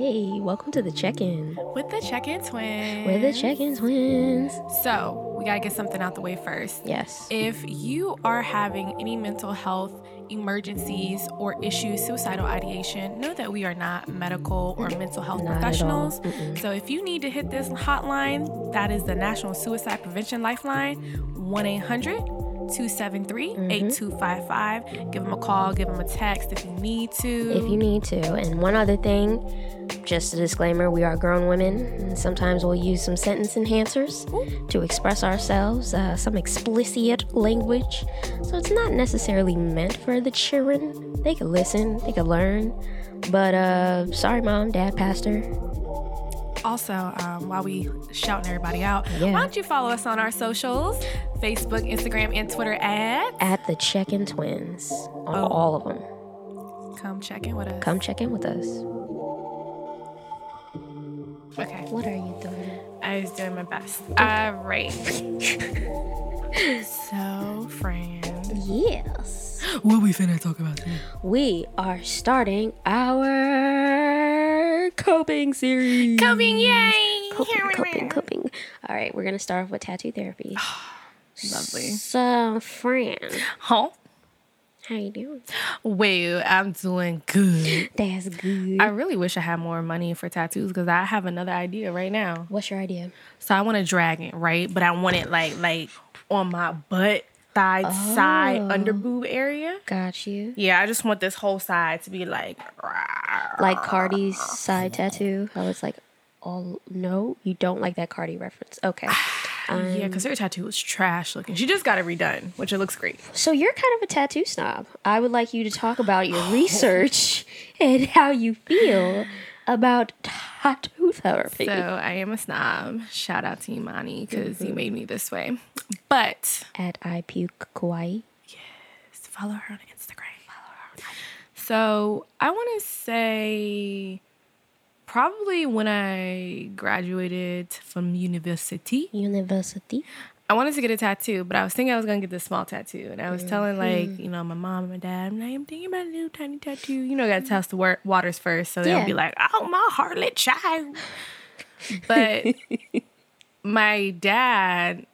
Hey, welcome to the check-in. With the check-in twins. We're the check-in twins. So we gotta get something out the way first. Yes. If you are having any mental health emergencies or issues, suicidal ideation, know that we are not medical or mental health Not professionals. So if you need to hit this hotline, that is the National Suicide Prevention Lifeline, 1 800 273 Mm-hmm. 8255. Give them a call, give them a text if you need to. If you need to. And one other thing, just a disclaimer, we are grown women. And sometimes we'll use some sentence enhancers to express ourselves, uh, some explicit language. So it's not necessarily meant for the children. They could listen, they could learn. But uh sorry mom, dad, pastor. Also, um, while we shouting everybody out, Yeah. why don't you follow us on our socials Facebook, Instagram, and Twitter at At the check-in twins. On Oh. all of them. Come Check In With Us. Come check in with us. Okay, What are you doing? I was doing my best. All right. so, friend, Yes. what we finna talk about today? We are starting our coping series. Coping, yay! Coping, coping, coping. All right, we're gonna start off with tattoo therapy. Lovely. So, friend, Huh? how you doing? Well, I'm doing good. That's good. I really wish I had more money for tattoos because I have another idea right now. What's your idea? So I want a dragon, right? But I want it like like on my butt, thigh, side, under oh. boob area. Got you. Yeah, I just want this whole side to be like. Like Cardi's side tattoo. I was like, oh no, you don't like that Cardi reference. Okay. yeah, because um, her tattoo was trash looking. She just got it redone, which it looks great. So you're kind of a tattoo snob. I would like you to talk about your research and how you feel about tattoo therapy. So I am a snob. Shout out to Imani because he mm-hmm. made me this way. But At I puke kawaii. Yes, follow her on Instagram. Follow her. On so I want to say probably when I graduated from university. University. I wanted to get a tattoo, but I was thinking I was gonna get this small tattoo, and I was telling like hmm. you know my mom and my dad, I'm like I'm thinking about a little tiny tattoo. You know, I got to test the wa- waters first, so they'll Yeah. be like, oh my harlot child. But my dad,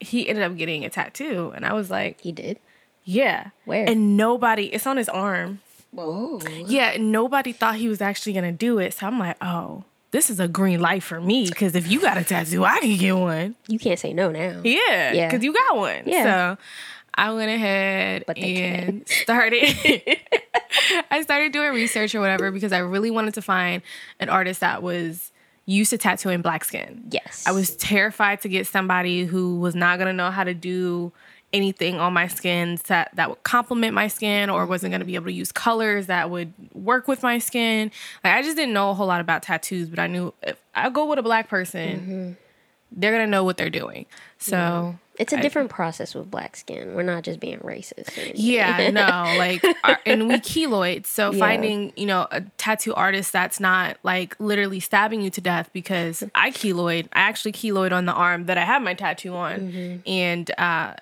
he ended up getting a tattoo, and I was like, He did. yeah, Where? And nobody, it's on his arm. Whoa. Yeah, and nobody thought he was actually gonna do it, so I'm like, oh. This is a green light for me because if you got a tattoo, I can get one. You can't say no now. Yeah, Yeah. because you got one. Yeah. So I went ahead and started. I started doing research or whatever because I really wanted to find an artist that was used to tattooing black skin. Yes. I was terrified to get somebody who was not gonna know how to do anything on my skin that that would complement my skin or wasn't gonna be able to use colors that would work with my skin. Like I just didn't know a whole lot about tattoos, but I knew if I go with a black person, Mm-hmm. they're gonna know what they're doing. So It's a different process with black skin. We're not just being racist. yeah, no, like, our- and we keloid. So Yeah. finding, you know, a tattoo artist that's not like literally stabbing you to death because I keloid. I actually keloid on the arm that I have my tattoo on, Mm-hmm. and uh,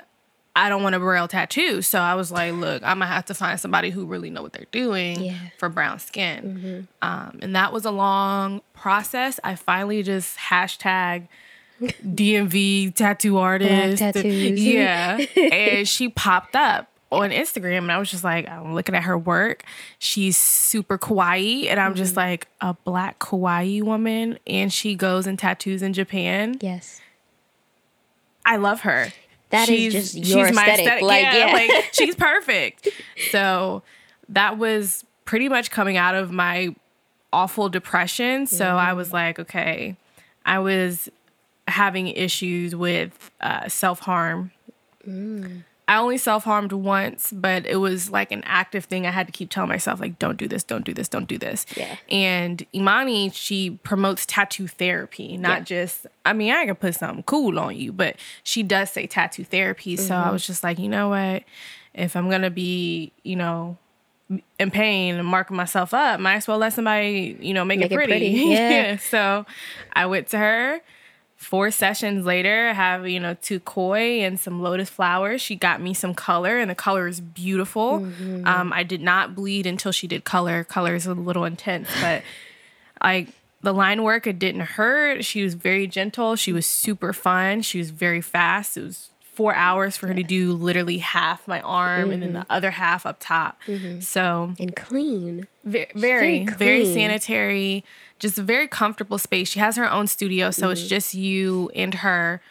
I don't want a braille tattoo. So I was like, look, I'm gonna have to find somebody who really know what they're doing Yeah. Mm-hmm. for brown skin. Um, and that was a long process. I finally just hashtag. DMV tattoo artist. tattoos. Yeah. and she popped up on Instagram and I was just like, I'm looking at her work. She's super kawaii. And I'm Mm-hmm. just like, a black kawaii woman. And she goes and tattoos in Japan. Yes. I love her. That is just your aesthetic. Like, yeah. like she's perfect. So that was pretty much coming out of my awful depression. So I was like, okay, I was having issues with uh, self harm. I only self harmed once, but it was like an active thing. I had to keep telling myself, like, don't do this, don't do this, don't do this. Yeah. And Imani, she promotes tattoo therapy, not Yeah. just, I mean, I can put something cool on you, but she does say tattoo therapy. So Mm-hmm. I was just like, you know what? If I'm going to be, you know, in pain and marking myself up, might as well let somebody, you know, make, Make it it pretty. pretty, yeah. So I went to her. Four sessions later, I have, you know, two koi and some lotus flowers. She got me some color, and the color is beautiful. Mm-hmm. Um, I did not bleed until she did color. Color is a little intense, but I the line work, it didn't hurt. She was very gentle. She was super fun. She was very fast. It was four hours for her to do literally half my arm mm-hmm. and then the mm-hmm. other half up top. Mm-hmm. So and clean, very very, very, sanitary, just a very comfortable space. She has her own studio, so mm-hmm. it's just you and her.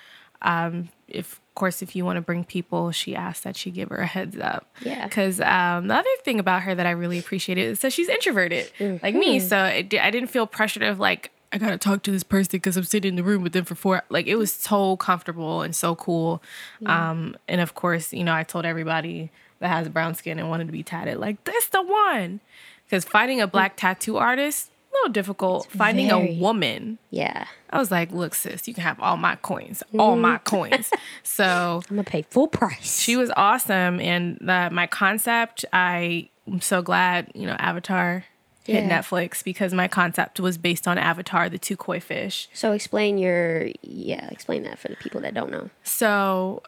Um, if of course, if you want to bring people, she asked that she give her a heads up. Yeah. Because um, the other thing about her that I really appreciated is that she's introverted, like me. Mm-hmm. So it, I didn't feel pressured of like I gotta talk to this person because I'm sitting in the room with them for four. Like it was so comfortable and so cool. Yeah. Um, and of course, you know, I told everybody that has brown skin and wanted to be tatted, like this the one. Because finding a black tattoo artist, a little difficult. It's finding very, a woman, yeah. I was like, look, sis, you can have all my coins, all my mm-hmm. coins. So I'm gonna pay full price. She was awesome, and the, my concept, I am so glad, you know, Avatar hit yeah. Netflix because my concept was based on Avatar, the two koi fish. So explain your yeah, explain that for the people that don't know. So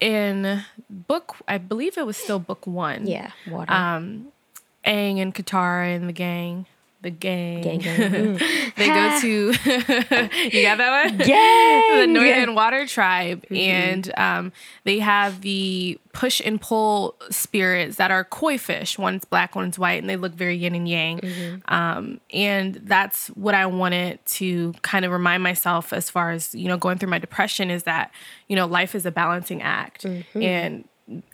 in book, I believe it was still book one. Yeah, water. Um, Aang and Katara and the gang the gang. gang, gang. they go to you got that one? Gang. the Northern Water Tribe, mm-hmm. and um, they have the push and pull spirits that are koi fish. One's black, one's white, and they look very yin and yang. Mm-hmm. Um, and that's what I wanted to kind of remind myself as far as you know going through my depression is that you know life is a balancing act, mm-hmm. and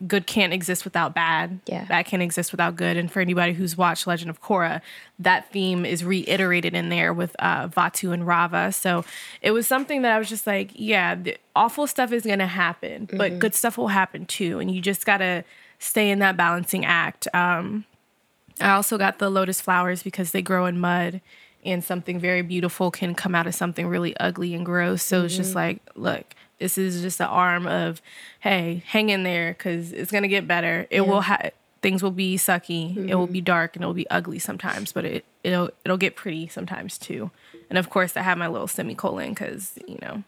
good can't exist without bad. Yeah. Bad can't exist without good. And for anybody who's watched Legend of Korra, that theme is reiterated in there with uh, Vaatu and Raava. So it was something that I was just like, yeah, the awful stuff is going to happen, mm-hmm. but good stuff will happen too. And you just got to stay in that balancing act. Um, I also got the lotus flowers because they grow in mud and something very beautiful can come out of something really ugly and gross. So mm-hmm. it's just mm-hmm. like, look, this is just the arm of, hey, hang in there because it's gonna get better. It yeah. will have things will be sucky. Mm-hmm. It will be mm-hmm. dark and it will be ugly sometimes, but it it'll it'll get pretty sometimes too. And of course, I have my little semicolon because you know,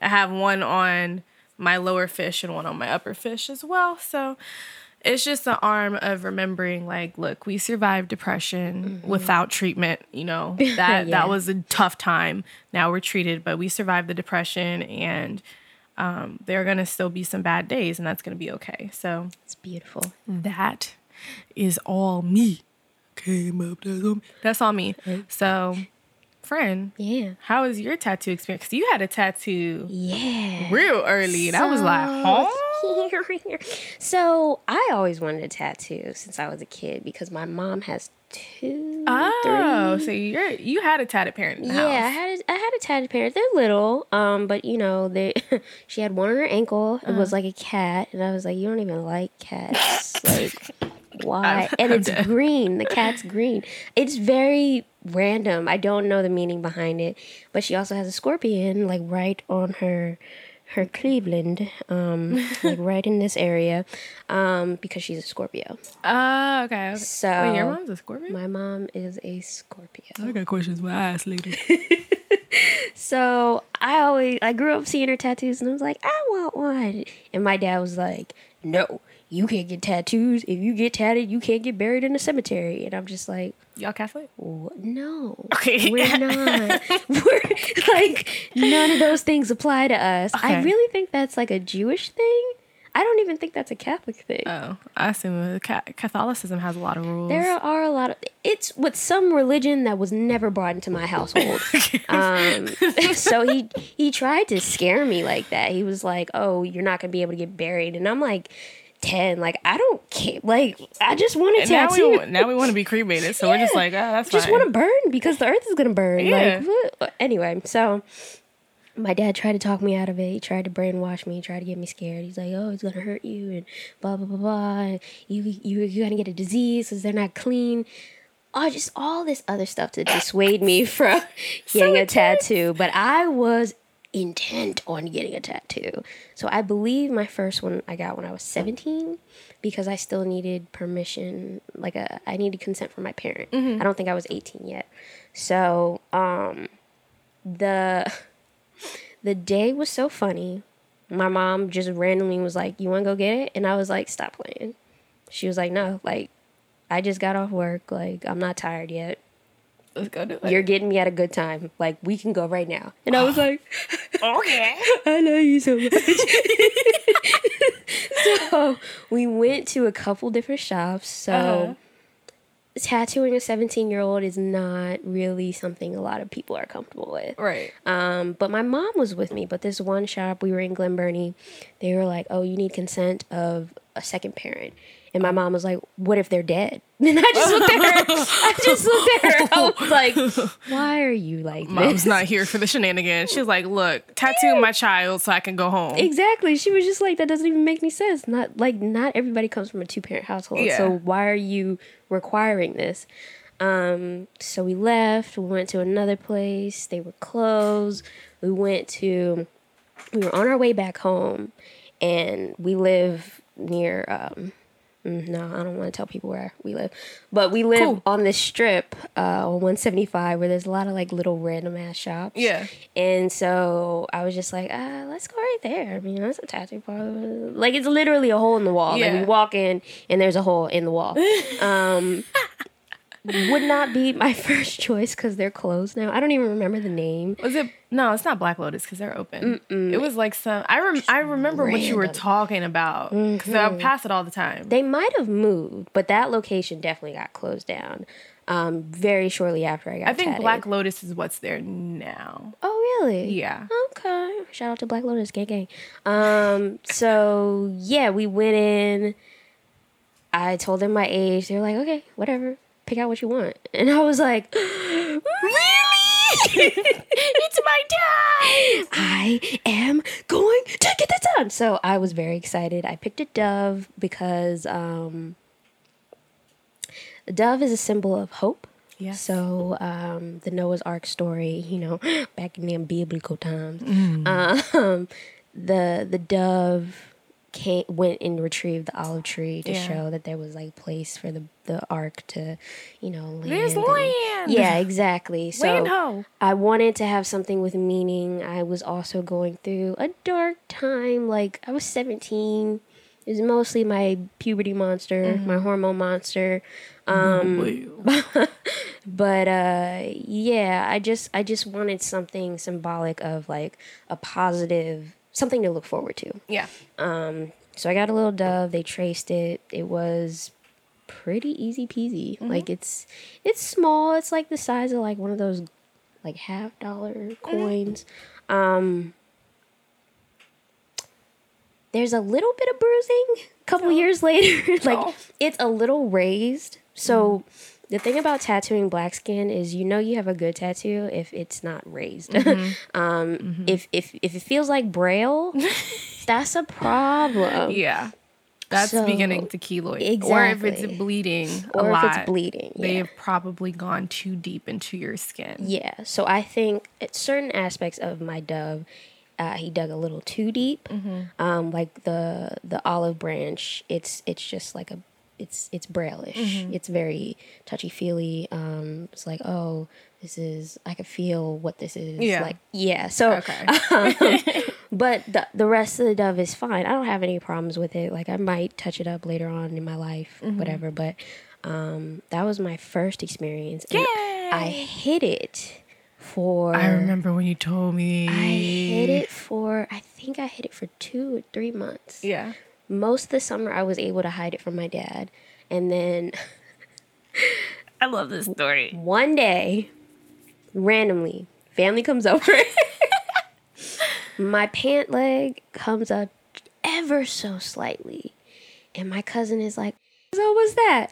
I have one on my lower fish and one on my upper fish as well. So it's just the arm of remembering like look we survived depression mm-hmm. without treatment you know? That yeah. that was a tough time. Now we're treated but we survived the depression and um, there are going to still be some bad days and that's going to be okay. So it's beautiful. that is all me. Came up that's all me, that's all me. so friend yeah. how was your tattoo experience? Because you had a tattoo yeah. real early and so, i was like huh so I always wanted a tattoo since I was a kid because my mom has two. Oh, three. so you're you had a tatted parent. yeah, house. I had a, I had a tatted parent. They're little, um, but you know they. she had one on her ankle. It uh-huh. was like a cat, and I was like, you don't even like cats, like. Why? and it's green. The cat's green. It's very random. I don't know the meaning behind it. But she also has a scorpion, like right on her her Cleveland, um, like right in this area, um, because she's a Scorpio. Oh, okay. okay. So Wait, your mom's a Scorpio. My mom is a Scorpio. I got questions with ass later. so I always I grew up seeing her tattoos, and I was like, I want one, and my dad was like, No, you can't get tattoos. If you get tatted, you can't get buried in a cemetery. And I'm just like, y'all Catholic? No, okay, we're not. we're like none of those things apply to us. Okay. I really think that's like a Jewish thing. I don't even think that's a Catholic thing. Oh, I assume Catholicism has a lot of rules. There are a lot of. It's with some religion that was never brought into my household. um, so he he tried to scare me like that. He was like, "Oh, you're not gonna be able to get buried," and I'm like 10. Like, I don't care. Like, I just want to tattoo. Now we, now we want to be cremated. So yeah. we're just like, oh, that's Just want to burn because the earth is going to burn. Yeah. Like, anyway, so my dad tried to talk me out of it. He tried to brainwash me. He tried to get me scared. He's like, "Oh, it's gonna hurt you," and blah blah blah blah. you you you're gonna get a disease because they're not clean. Oh, just all this other stuff to dissuade me from getting so a tattoo. But I was intent on getting a tattoo. So I believe my first one I got when I was 17 because I still needed permission, like a I needed consent from my parent. Mm-hmm. I don't think I was 18 yet. So, um the the day was so funny. My mom just randomly was like, "You want to go get it?" And I was like, "Stop playing." She was like, "No, like I just got off work. Like I'm not tired yet." Let's go do it. You're getting me at a good time. Like we can go right now. And I was like, okay. I love you so much. so we went to a couple different shops. So Uh-huh. tattooing a 17 year old is not really something a lot of people are comfortable with. Right. Um, but my mom was with me. But this one shop, we were in Glen Burnie, they were like, oh, you need consent of a second parent. And my mom was like, what if they're dead? And I just looked at her. I just looked at her. I was like, why are you like Mom's this? not here for the shenanigans. She's like, look, tattoo my child so I can go home. Exactly. She was just like, that doesn't even make any sense. Not like not everybody comes from a two parent household. Yeah. So why are you requiring this? Um, so we left, we went to another place, they were closed. We went to we were on our way back home and we live near um no, I don't want to tell people where we live. But we live Cool. on this strip, uh, on 175, where there's a lot of like little random ass shops. Yeah. And so I was just like, ah, let's go right there. I mean, that's a tattoo parlor. Like it's literally a hole in the wall. Like Yeah. we walk in and there's a hole in the wall. Um, would not be my first choice because they're closed now. I don't even remember the name. Was it? No, it's not Black Lotus because they're open. It was like some. I rem, I remember what you were talking about because I pass it all the time. They might have moved, but that location definitely got closed down. Um, very shortly after I got. I think tatted. Black Lotus is what's there now. Oh really? Yeah. Okay. Shout out to Black Lotus, gang gang. Um, so yeah, we went in. I told them my age. They were like, okay, whatever. Pick out what you want. And I was like, really? it's my time. I am going to get this done. So I was very excited. I picked a dove because um, a dove is a symbol of hope. Yes. So um, the Noah's Ark story, you know, back in them biblical times, Mm. um, the the dove came, went and retrieved the olive tree to Yeah. show that there was like place for the the ark to, you know, land. There's and- land. Yeah, exactly. So Land ho. I wanted to have something with meaning. I was also going through a dark time. Like I was 17. It was mostly my puberty monster, Mm-hmm. my hormone monster. Um, but uh, yeah, I just I just wanted something symbolic of like a positive something to look forward to. yeah. Um, so I got a little dove. They traced it. It was pretty easy peasy. Mm-hmm. Like it's it's small. It's like the size of like one of those like half dollar mm-hmm. coins. Um there's a little bit of bruising a couple oh. years later. like Oh. it's a little raised. So mm-hmm. The thing about tattooing black skin is you know you have a good tattoo if it's not raised. um if if if it feels like braille, that's a problem. Yeah. That's So- beginning to keloid. Exactly. Or if it's bleeding a Or if lot. it's bleeding. They have probably gone too deep into your skin. Yeah. So I think at certain aspects of my dove, uh, he dug a little too deep. Um, like the the olive branch, it's it's just like a it's it's braillish. It's very touchy feely. Um, it's like oh, this is I can feel what this is. Yeah. Like yeah. So Okay. but the the rest of the dove is fine. I don't have any problems with it. Like I might touch it up later on in my life, Mm-hmm. whatever. But um, that was my first experience. And I hit it for. I remember when you told me. I hid it for. I think I hit it for two or three months. Yeah. Most of the summer, I was able to hide it from my dad, and then I love this story. one day, randomly, family comes over. my pant leg comes up ever so slightly. And my cousin is like, So what's that?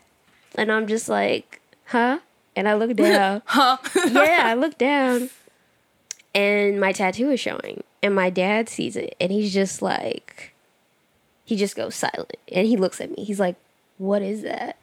And I'm just like, Huh? And I look down. Huh? yeah, I look down. And my tattoo is showing. And my dad sees it. And he's just like, he just goes silent. And he looks at me. He's like, What is that?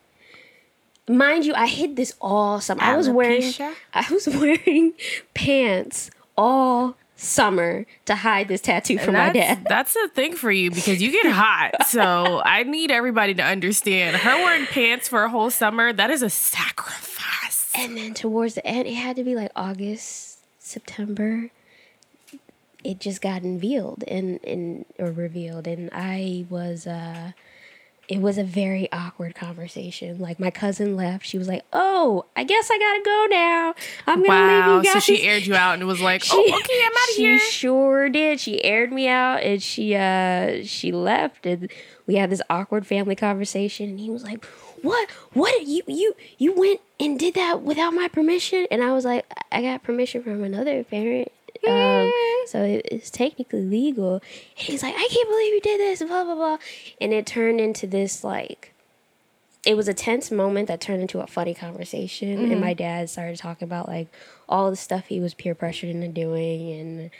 Mind you, I hid this all summer. I was wearing I was wearing pants all summer to hide this tattoo from my dad. That's a thing for you because you get hot. So I need everybody to understand. Her wearing pants for a whole summer, that is a sacrifice. And then towards the end, it had to be like August, September. It just got unveiled and, and or revealed, and I was uh, it was a very awkward conversation. Like my cousin left. She was like, "Oh, I guess I gotta go now. I'm gonna Wow. leave you guys." So she aired you out and it was like, "Oh, okay, I'm out of here." she sure did. She aired me out and she uh she left and we had this awkward family conversation and he was like, "What? What you you you went and did that without my permission?" And I was like, "I got permission from another parent." Um, so it, it's technically legal. And he's like, I can't believe you did this, blah blah blah. And it turned into this like it was a tense moment that turned into a funny conversation and my dad started talking about like all the stuff he was peer pressured into doing and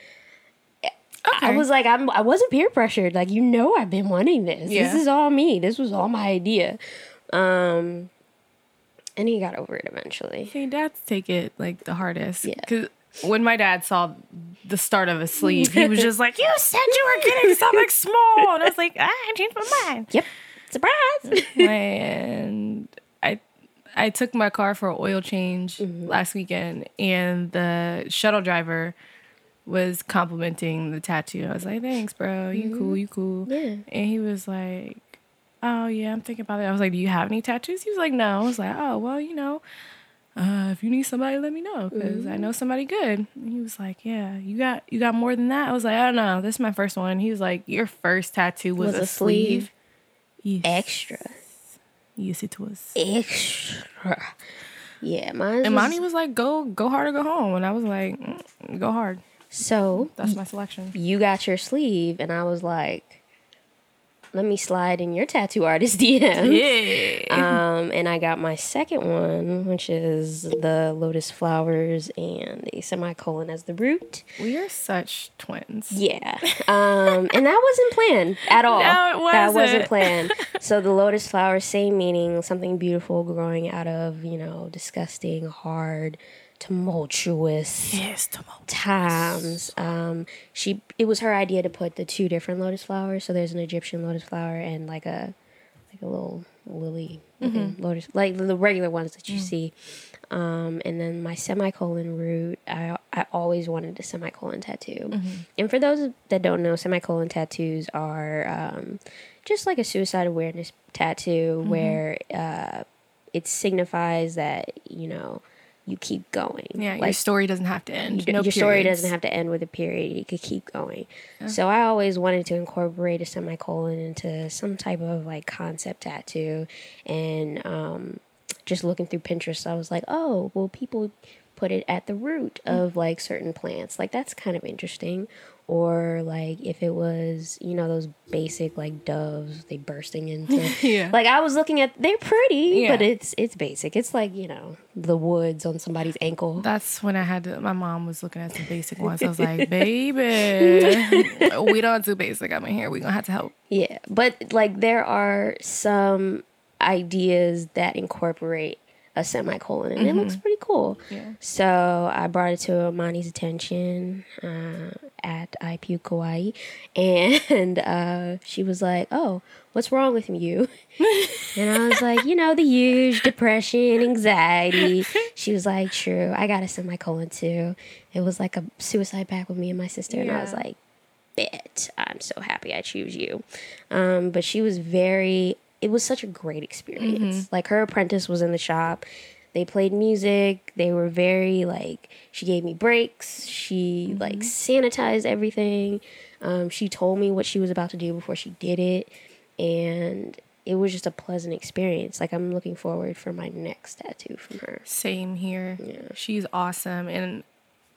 I was like, I'm, I wasn't peer pressured. Like, you know, I've been wanting this. Yeah. This is all me. This was all my idea. Um, and he got over it eventually. See, dads take it like the hardest. Yeah. Because when my dad saw the start of a sleeve, he was just like, "You said you were getting something small," and I was like, "Ah, "I changed my mind." Yep. Surprise. and I I took my car for an oil change Mm-hmm. last weekend, and the shuttle driver was complimenting the tattoo. I was like, "Thanks, bro. You cool. You cool." Mm-hmm. Yeah. And he was like, "Oh yeah, I'm thinking about it." I was like, "Do you have any tattoos?" He was like, "No." I was like, "Oh well, you know." Uh, if you need somebody, let me know because Mm-hmm. I know somebody good. And he was like, "Yeah, you got you got more than that." I was like, "I don't know. This is my first one." He was like, "Your first tattoo was, Was a, a sleeve? sleeve." Yes. Extra. Yes, it was. Extra. Yeah, mine And was, Monty was like, "Go, go hard or go home." And I was like, mm, "Go hard." so That's my selection. you got your sleeve, and I was like, let me slide in your tattoo artist DM. Yeah. Um, and I got my second one, which is the lotus flowers and a semicolon as the root. we are such twins. Yeah. Um, and that wasn't planned at all. No, it That wasn't That wasn't. planned. So the lotus flowers, same meaning, something beautiful growing out of, you know, disgusting, hard, tumultuous Yes, tomorrow. times. Um, she it was her idea to put the two different lotus flowers. So there's an Egyptian lotus flower and like a like a little lily looking lotus, like the regular ones that you see. Um, and then my semicolon root, I I always wanted a semicolon tattoo. And for those that don't know, semicolon tattoos are um, just like a suicide awareness tattoo where uh, it signifies that you know you keep going. Yeah, your story doesn't have to end. your No story periods. doesn't have to end with a period. You could keep going. So I always wanted to incorporate a semicolon into some type of like concept tattoo, and um, just looking through Pinterest, I was like, oh, well, people put it at the root of like certain plants. Like that's kind of interesting. Or like if it was, you know, those basic like doves, they bursting into. Yeah. Like I was looking at, they're pretty, but it's it's basic. It's like you know the woods on somebody's ankle. That's when I had to. My mom was looking at some basic ones. I was like, "Baby, we don't do basic up in here. We gonna have to help." Yeah, but like there are some ideas that incorporate a semicolon, and it looks pretty cool. Yeah. So I brought it to Amani's attention uh, at IPU Kawaii, and uh, she was like, "Oh, what's wrong with you?" and I was like, "You know, the huge depression, anxiety." She was like, "True, I got a semicolon too." It was like a suicide pact with me and my sister, and I was like, bet I'm so happy I choose you. Um, but she was very, it was such a great experience. Like her apprentice was in the shop. They played music. They were very like, she gave me breaks. She like sanitized everything. Um, she told me what she was about to do before she did it. And it was just a pleasant experience. Like I'm looking forward for my next tattoo from her. Same here. Yeah. She's awesome, and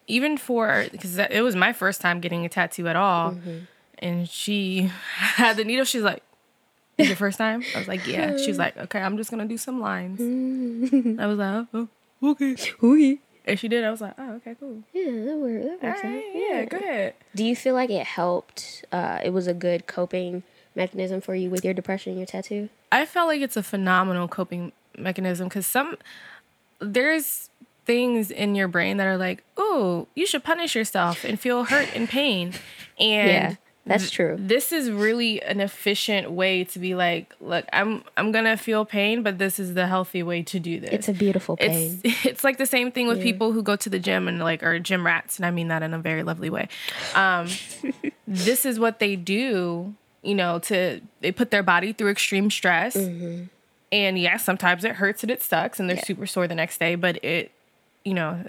even for because it was my first time getting a tattoo at all, Mm-hmm. and she had the needle. She's like, "Is your first time?" I was like, "Yeah." She was like, "Okay, I'm just gonna do some lines." I was like, "Oh, okay." Okay. And she did. I was like, "Oh, okay, cool." Yeah, that works. That works right, yeah, go ahead. Do you feel like it helped? Uh, it was a good coping mechanism for you with your depression and your tattoo? I felt like it's a phenomenal coping mechanism because some there's things in your brain that are like, "Oh, you should punish yourself and feel hurt and pain," and Yeah, that's true. this is really an efficient way to be like, "Look, I'm I'm gonna feel pain, but this is the healthy way to do this." It's a beautiful pain. It's it's like the same thing with people who go to the gym and like are gym rats, and I mean that in a very lovely way. Um, this is what they do you know, to they put their body through extreme stress. And yeah, sometimes it hurts and it sucks and they're Yeah. super sore the next day, but it, you know,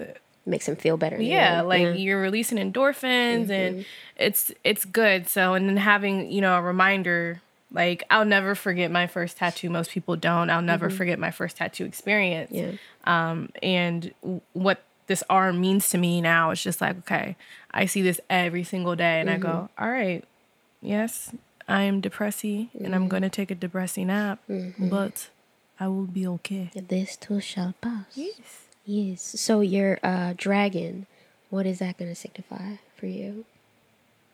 Makes him feel better. yeah, like yeah. Mm-hmm. you're releasing endorphins and it's it's good. So and then having, you know, a reminder like I'll never forget my first tattoo. Most people don't. I'll never forget my first tattoo experience. Mm-hmm. Yeah. Um and w- what this arm means to me now is just like, okay, I see this every single day and I go, Mm-hmm. "All right. Yes, I am depressy and Mm-hmm. I'm going to take a depressy nap, but I will be okay." This too shall pass. Yes. Yes. So your uh, dragon, what is that going to signify for you?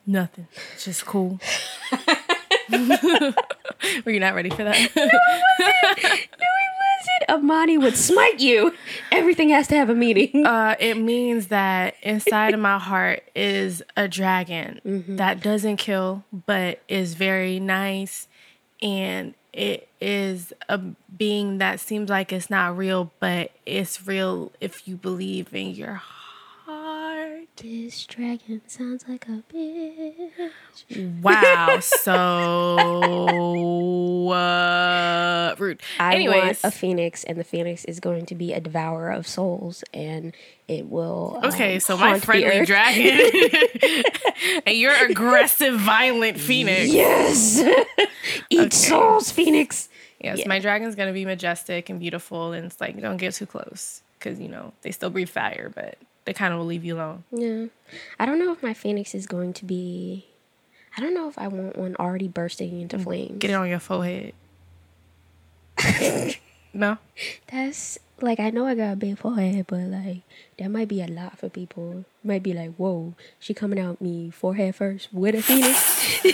Nothing. It's just cool. Were you not ready for that? No, I wasn't. No, I wasn't. Amani would smite you. Everything has to have a meaning. uh, it means that inside of my heart is a dragon Mm-hmm. that doesn't kill, but is very nice. And it is a being that seems like it's not real, but it's real if you believe in your heart. This dragon sounds like a bitch. Wow. so uh, rude. I Anyways. want a phoenix, and the phoenix is going to be a devourer of souls, and it will. um, Okay, so my haunt the friendly dragon and your aggressive, violent phoenix. Yes, eat souls, phoenix. Yes, Yeah. my dragon's gonna be majestic and beautiful, and it's like don't get too close because you know they still breathe fire, but they kind of will leave you alone. Yeah, I don't know if my phoenix is going to be. I don't know if I want one already bursting into flames. Mm, Get it on your forehead. no, That's like I know I got a big forehead, but like that might be a lot for people. Might be like, whoa, she coming out me forehead first with a phoenix. forehead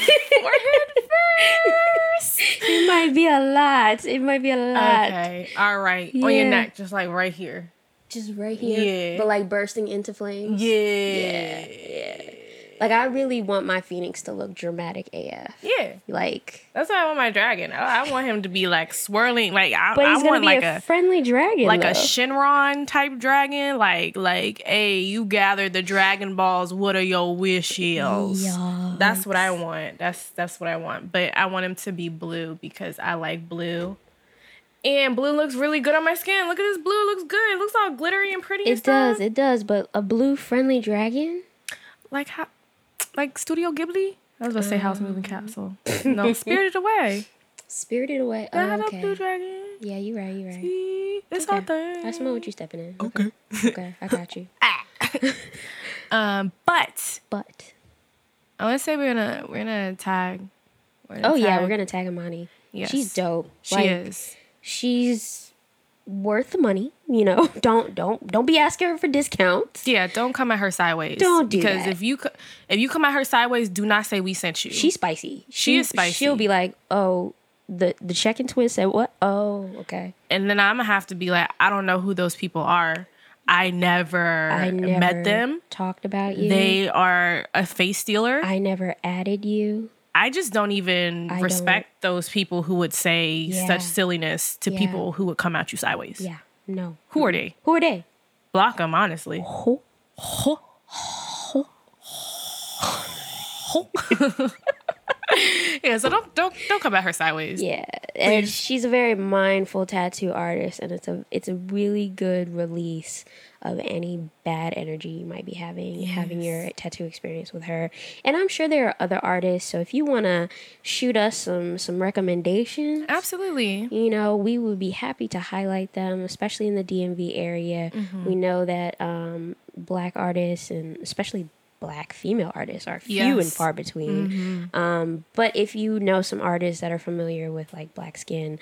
first. it might be a lot. It might be a lot. okay, all right, on your neck, just like right here. Just right here, Yeah. but like bursting into flames. Yeah, yeah. Like I really want my phoenix to look dramatic AF. yeah. Like, That's why I want my dragon. I, I want him to be like swirling, like I, but he's gonna want be like a, a friendly dragon, like though. a Shenron type dragon. Like, like, hey, you gathered the Dragon Balls. What are your wishes? That's what I want. That's that's what I want. But I want him to be blue because I like blue. And blue looks really good on my skin. Look at this blue. It looks good. It looks all glittery and pretty. and It does, stuff. it does. But a blue friendly dragon. like how, like Studio Ghibli. I was gonna say Howl's Moving Um. Castle. No, Spirited Away. Spirited away. I Oh, have a okay. blue dragon. Yeah, you're right. You're right. See, It's all there. I smell what you're stepping in. Okay. Okay, I got you. Um, but But I want to say we're gonna we're gonna tag. We're oh gonna yeah, tag- we're gonna tag Amani. Yes. She's dope. She Like, is. She's worth the money. You know, don't don't don't be asking her for discounts. Yeah, don't come at her sideways. Don't do because that. if you if you come at her sideways, do not say we sent you. She's spicy. She is spicy. She'll be like, oh, the the check and twin said what? Oh, okay. and then I'm gonna have to be like, I don't know who those people are. I never, I never met them. Talked about you. They are a face stealer. I never added you. Just don't even I respect those people who would say Yeah. such silliness to Yeah. people who would come at you sideways. Yeah. No. Who are they? Who are they? Block them, honestly. Yeah, so don't don't don't come at her sideways. Yeah, and she's a very mindful tattoo artist, and it's a it's a really good release of any bad energy you might be having having your tattoo experience with her. And I'm sure there are other artists. So if you want to shoot us some some recommendations, Absolutely. you know, we would be happy to highlight them, especially in the DMV area. Mm-hmm. We know that um, black artists and especially black female artists are few and far between. Um, but if you know some artists that are familiar with like black skin,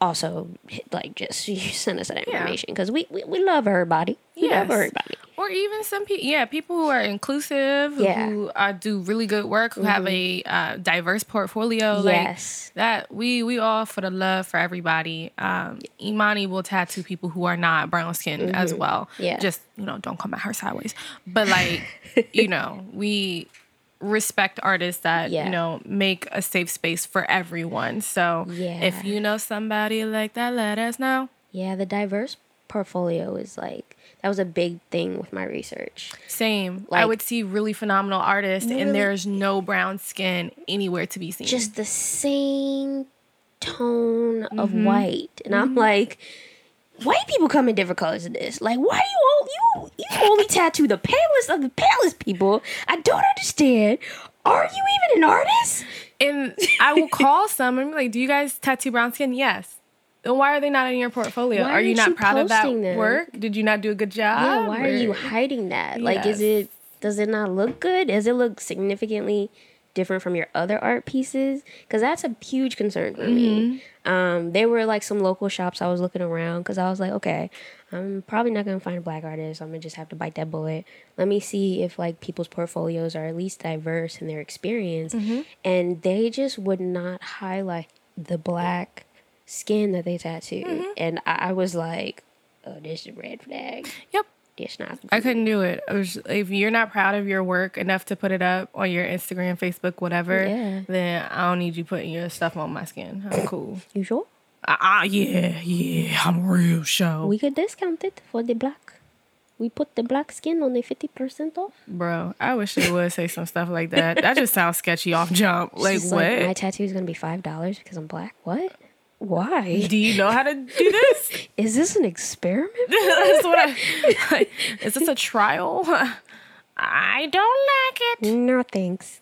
also like just send us that information because we, we we love everybody. We love everybody. Or even some people, yeah, people who are inclusive, Yeah. Mm-hmm. who uh, do really good work, who have a uh, diverse portfolio. Yes. Like that, we we all for the love for everybody. Um, Imani will tattoo people who are not brown skin as well. Mm-hmm. Yeah. Just you know, don't come at her sideways. But like, you know, we respect artists that Yeah. you know make a safe space for everyone. So Yeah. if you know somebody like that, let us know. Yeah, the diverse portfolio is like That was a big thing with my research. Same. I would see really phenomenal artists, Really- and there's no brown skin anywhere to be seen. Just the same tone of Mm-hmm. white, and I'm like, white people come in different colors in this. Like, why you all you you only tattoo the palest of the palest people? I don't understand. Are you even an artist? and I will call some and be like, "Do you guys tattoo brown skin?" Yes. Then why are they not in your portfolio? Why are you aren't you proud of that them? work? Did you not do a good job? Yeah, why are you hiding that? Like, is it does it not look good? Does it look significantly different from your other art pieces? Because that's a huge concern for me. Mm-hmm. Um, there were like some local shops I was looking around because I was like, okay, I'm probably not gonna find a black artist. I'm gonna just have to bite that bullet. Let me see if like people's portfolios are at least diverse in their experience, mm-hmm. and they just would not highlight the black skin that they tattooed, mm-hmm. and I, I was like, oh, this is a red flag. Yep. I couldn't do it. I was, if you're not proud of your work enough to put it up on your Instagram, Facebook, whatever, Yeah. then I don't need you putting your stuff on my skin. I'm cool. You sure? Ah, uh, yeah, yeah, I'm real show. We could discount it for the black. We put the black skin on a fifty percent off. Bro, I wish they would say some stuff like that. That just sounds sketchy off jump. Like, She's what? my tattoo is gonna be five dollars because I'm black. What? Why? do you know how to do this? Is this an experiment? That's what I, is this a trial? I don't like it. no thanks.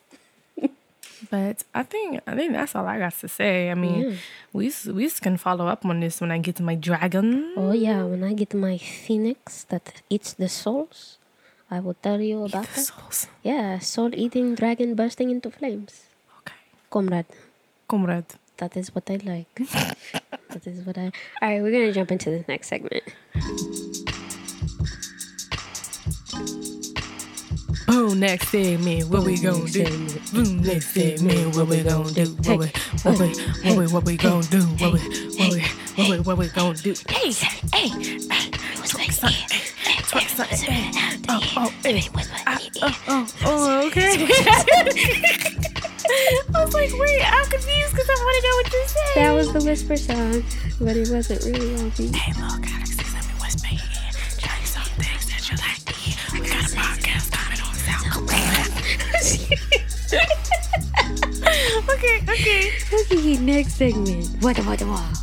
But I think I think that's all I got to say. I mean, we we can follow up on this when I get my dragon. Oh yeah, when I get my phoenix that eats the souls, I will tell you about The that. souls. Yeah, soul eating dragon bursting into flames. Okay, Comrade, comrade. that is what I like. that is what I. All right, we're gonna jump into the next segment. Boom, next segment, what we gonna do? Boom, next segment, what we gonna do? What we, what we, what we, what we gonna do? What we, what we, what we, what we gonna do? Hey, hey, twerk something, twerk something, oh, oh, ah, oh, oh, oh, okay. I was like, wait, I'm confused because I want to know what you're saying. That was the whisper song, but it wasn't really on beat. Hey, look, Galaxy, let me whisper in. Tell you some things that you like to hear. We got a podcast coming on SoundCloud. okay, okay. Okay, next segment. What, what, what?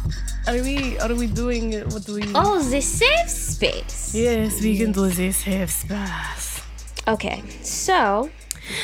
Are we are we doing? What do we? Oh, the safe space. yes, we can do this safe space. Okay, so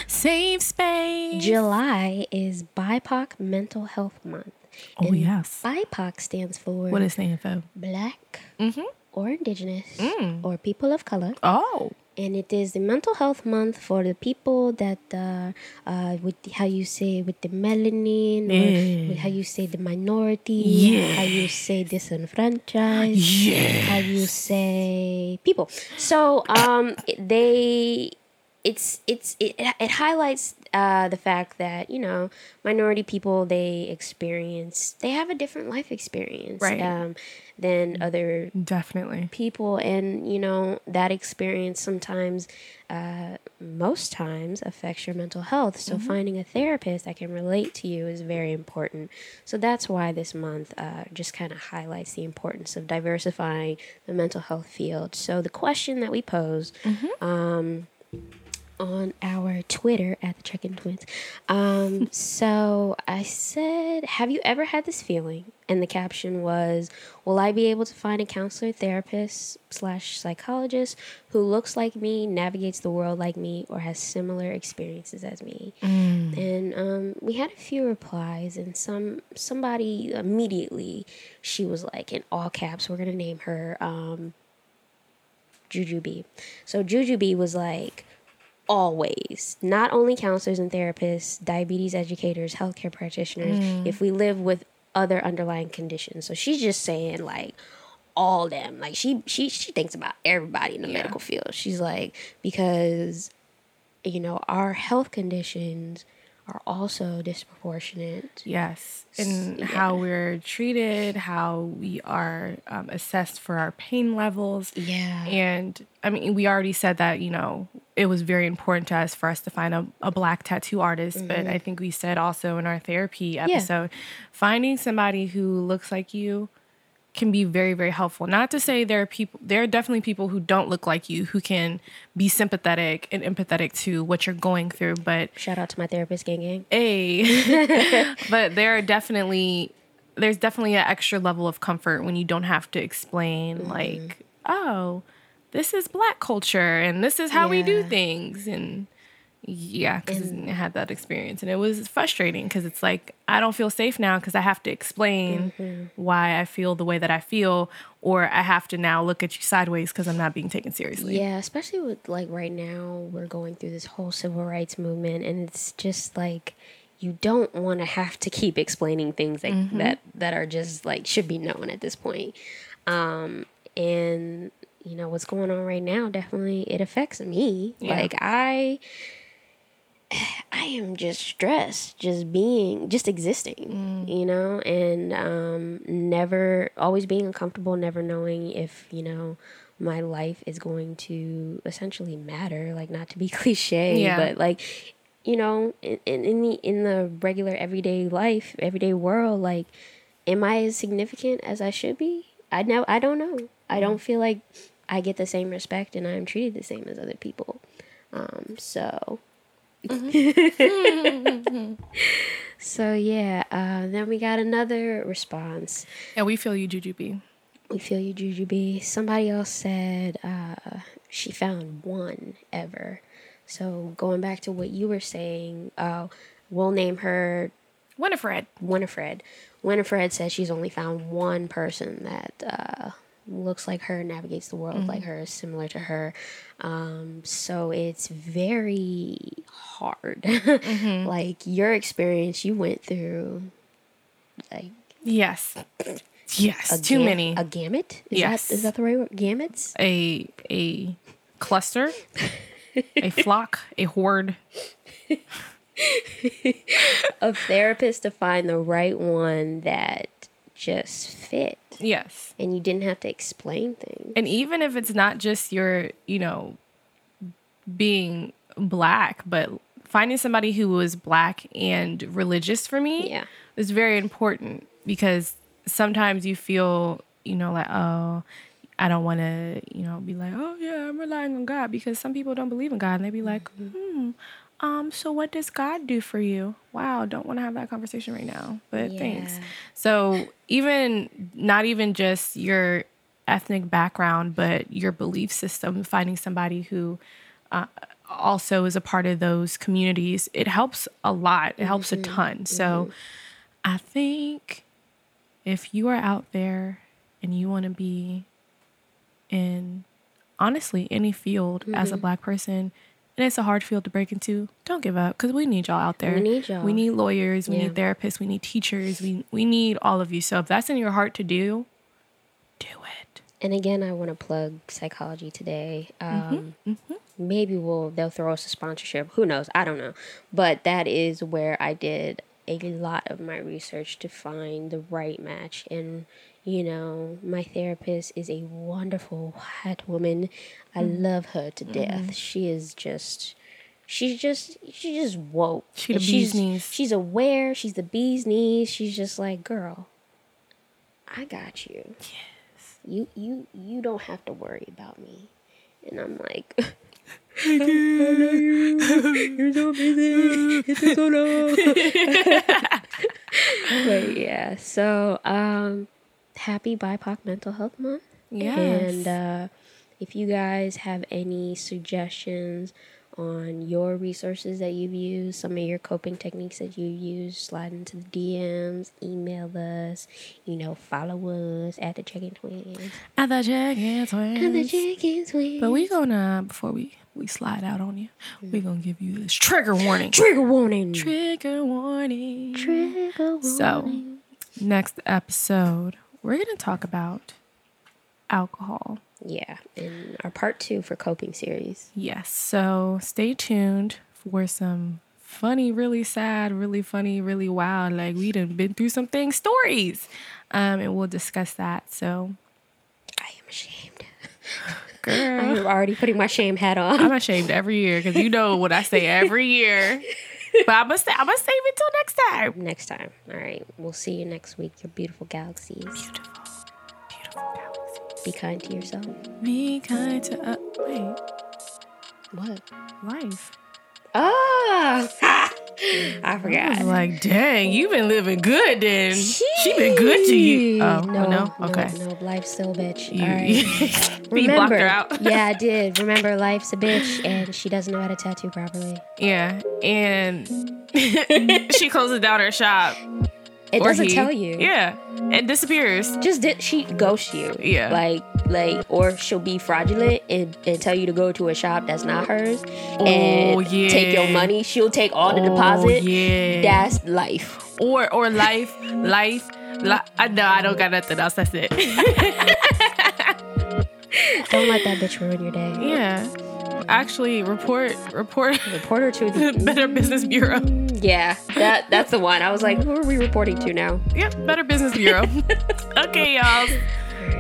Safe space. July is BIPOC Mental Health Month. Oh And yes. BIPOC stands for What is stand for? Black Mm-hmm. or Indigenous Mm. or People of Color. Oh. and it is the mental health month for the people that uh, uh with the, how you say with the melanin or Yeah. with how you say the minority Yeah. how you say disenfranchised Yeah. how you say people so um they it's it's it, it highlights uh, the fact that you know minority people they experience they have a different life experience Right. um, than other Definitely. people. And you know that experience sometimes uh, most times affects your mental health. So finding a therapist that can relate to you is very important. So that's why this month uh, just kind of highlights the importance of diversifying the mental health field. So the question that we posed um, on our Twitter at the Check-in Twins. Um, so I said, "Have you ever had this feeling?" And the caption was, "Will I be able to find a counselor, therapist slash psychologist who looks like me, navigates the world like me, or has similar experiences as me?" And um, we had a few replies, and some somebody immediately she was like in all caps. We're gonna name her um, Juju B. So Juju B was like always. Not only counselors and therapists diabetes educators healthcare practitioners mm. if we live with other underlying conditions. So she's just saying like all them. Like she she she thinks about everybody in the Yeah. medical field. She's like because you know our health conditions are also disproportionate Yes, and yeah. how we're treated, how we are um, assessed for our pain levels. yeah And I mean, we already said that, you know, it was very important to us for us to find a, a black tattoo artist. But I think we said also in our therapy episode, finding somebody who looks like you can be very very helpful. Not to say there are people there are definitely people who don't look like you who can be sympathetic and empathetic to what you're going through but Shout out to my therapist, gang gang. a but there are definitely there's definitely an extra level of comfort when you don't have to explain mm-hmm. like oh this is black culture and this is how we do things and yeah because i had that experience and it was frustrating because it's like i don't feel safe now because i have to explain why i feel the way that i feel or i have to now look at you sideways because i'm not being taken seriously Yeah, especially with like right now, we're going through this whole civil rights movement, and it's just like you don't want to have to keep explaining things that Mm-hmm. that that are just like should be known at this point. Um, and you know what's going on right now definitely it affects me. Yeah. Like I. I am just stressed, just being, just existing, Mm. you know, and um, never, always being uncomfortable, never knowing if, you know, my life is going to essentially matter. Like, not to be cliche, Yeah. but like, you know, in, in, in the in the regular everyday life, everyday world, like, am I as significant as I should be? I know, I don't know. I don't feel like I get the same respect and I am treated the same as other people. Um, so So yeah, uh, then we got another response. and we feel you Jujubee We feel you, Jujubee. Somebody else said uh, she found one ever. So going back to what you were saying, uh, we'll name her winifred Winifred. Winifred says she's only found one person that uh, looks like her, navigates the world like her, is similar to her. Um, so it's very hard. like your experience you went through, like yes yes too many A gamut? Is Yes. That, is that the right word? Gamuts? a a cluster, a flock, a horde. Of therapists to find the right one that just fit. Yes. And you didn't have to explain things. And even if it's not just your, you know, being black, but finding somebody who was black and religious for me Yeah. was very important because sometimes you feel, you know, like, oh, I don't want to, you know, be like, oh yeah, I'm relying on God because some people don't believe in God and they be like, hmm, um, so what does God do for you? Wow, don't want to have that conversation right now, but thanks. So even not even just your ethnic background, but your belief system, finding somebody who uh, also is a part of those communities, it helps a lot. It helps a ton. So I think if you are out there and you want to be in honestly any field as a black person and it's a hard field to break into don't give up because we need y'all out there We need y'all. we need lawyers we Yeah. need therapists we need teachers we, we need all of you so if that's in your heart to do do it And again, I want to plug Psychology Today. Um, Mm-hmm, Maybe we'll they'll throw us a sponsorship. Who knows? I don't know. But that is where I did a lot of my research to find the right match. And you know, my therapist is a wonderful white woman. I Mm-hmm. love her to death. She is just. She's just she's just woke. She the And bee's she's, knees. She's aware. She's the bee's knees. She's just like, girl, I got you Yes. you you you don't have to worry about me and i'm like I you. You're so busy. It took so long. but yeah, so um, happy BIPOC Mental Health Month. Yes. And uh, if you guys have any suggestions on your resources that you've used, some of your coping techniques that you use, slide into the DMs, email us, you know, follow us at the Check In Twins. at the check in twins. At the Check In Twins. but we gonna before we we slide out on you we gonna give you this trigger warning trigger warning. trigger warning Trigger warning. So, next episode, we're going to talk about alcohol. yeah, in our part two for coping series. Yes. So, stay tuned for some funny, really sad, really funny, really wild, like we done been through some things, stories. Um, and we'll discuss that. So, I am ashamed. girl, I'm already putting my shame hat on. I'm ashamed every year because you know what I say every year. But I'm gonna, I'm gonna save it till next time. next time. All right. We'll see you next week, your beautiful galaxies. Beautiful. Beautiful galaxies. Be kind to yourself. Be kind to uh, wait What? life. Oh, I I forgot. like, dang, you've been living good. Then she been good to you. Oh no, no, okay. no, no, life's still a bitch. You, All right. her out. yeah, I did. Remember, life's a bitch, and she doesn't know how to tattoo properly. Yeah, and she closes down her shop. It or doesn't he. tell you. Yeah, and disappears. Just did she ghost you? Yeah. Like, like, or she'll be fraudulent and, and tell you to go to a shop that's not hers and Oh, yeah. take your money. She'll take all the Oh, deposit. yeah. That's life. or or life, life. Li- I know I don't got nothing else. That's it. Don't let that bitch ruin your day. yeah, actually, report report Report her to the Better Business Bureau. Yeah, that that's the one. I was like, who are we reporting to now? Yep, Better Business Bureau. okay, y'all.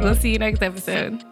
We'll see you next episode.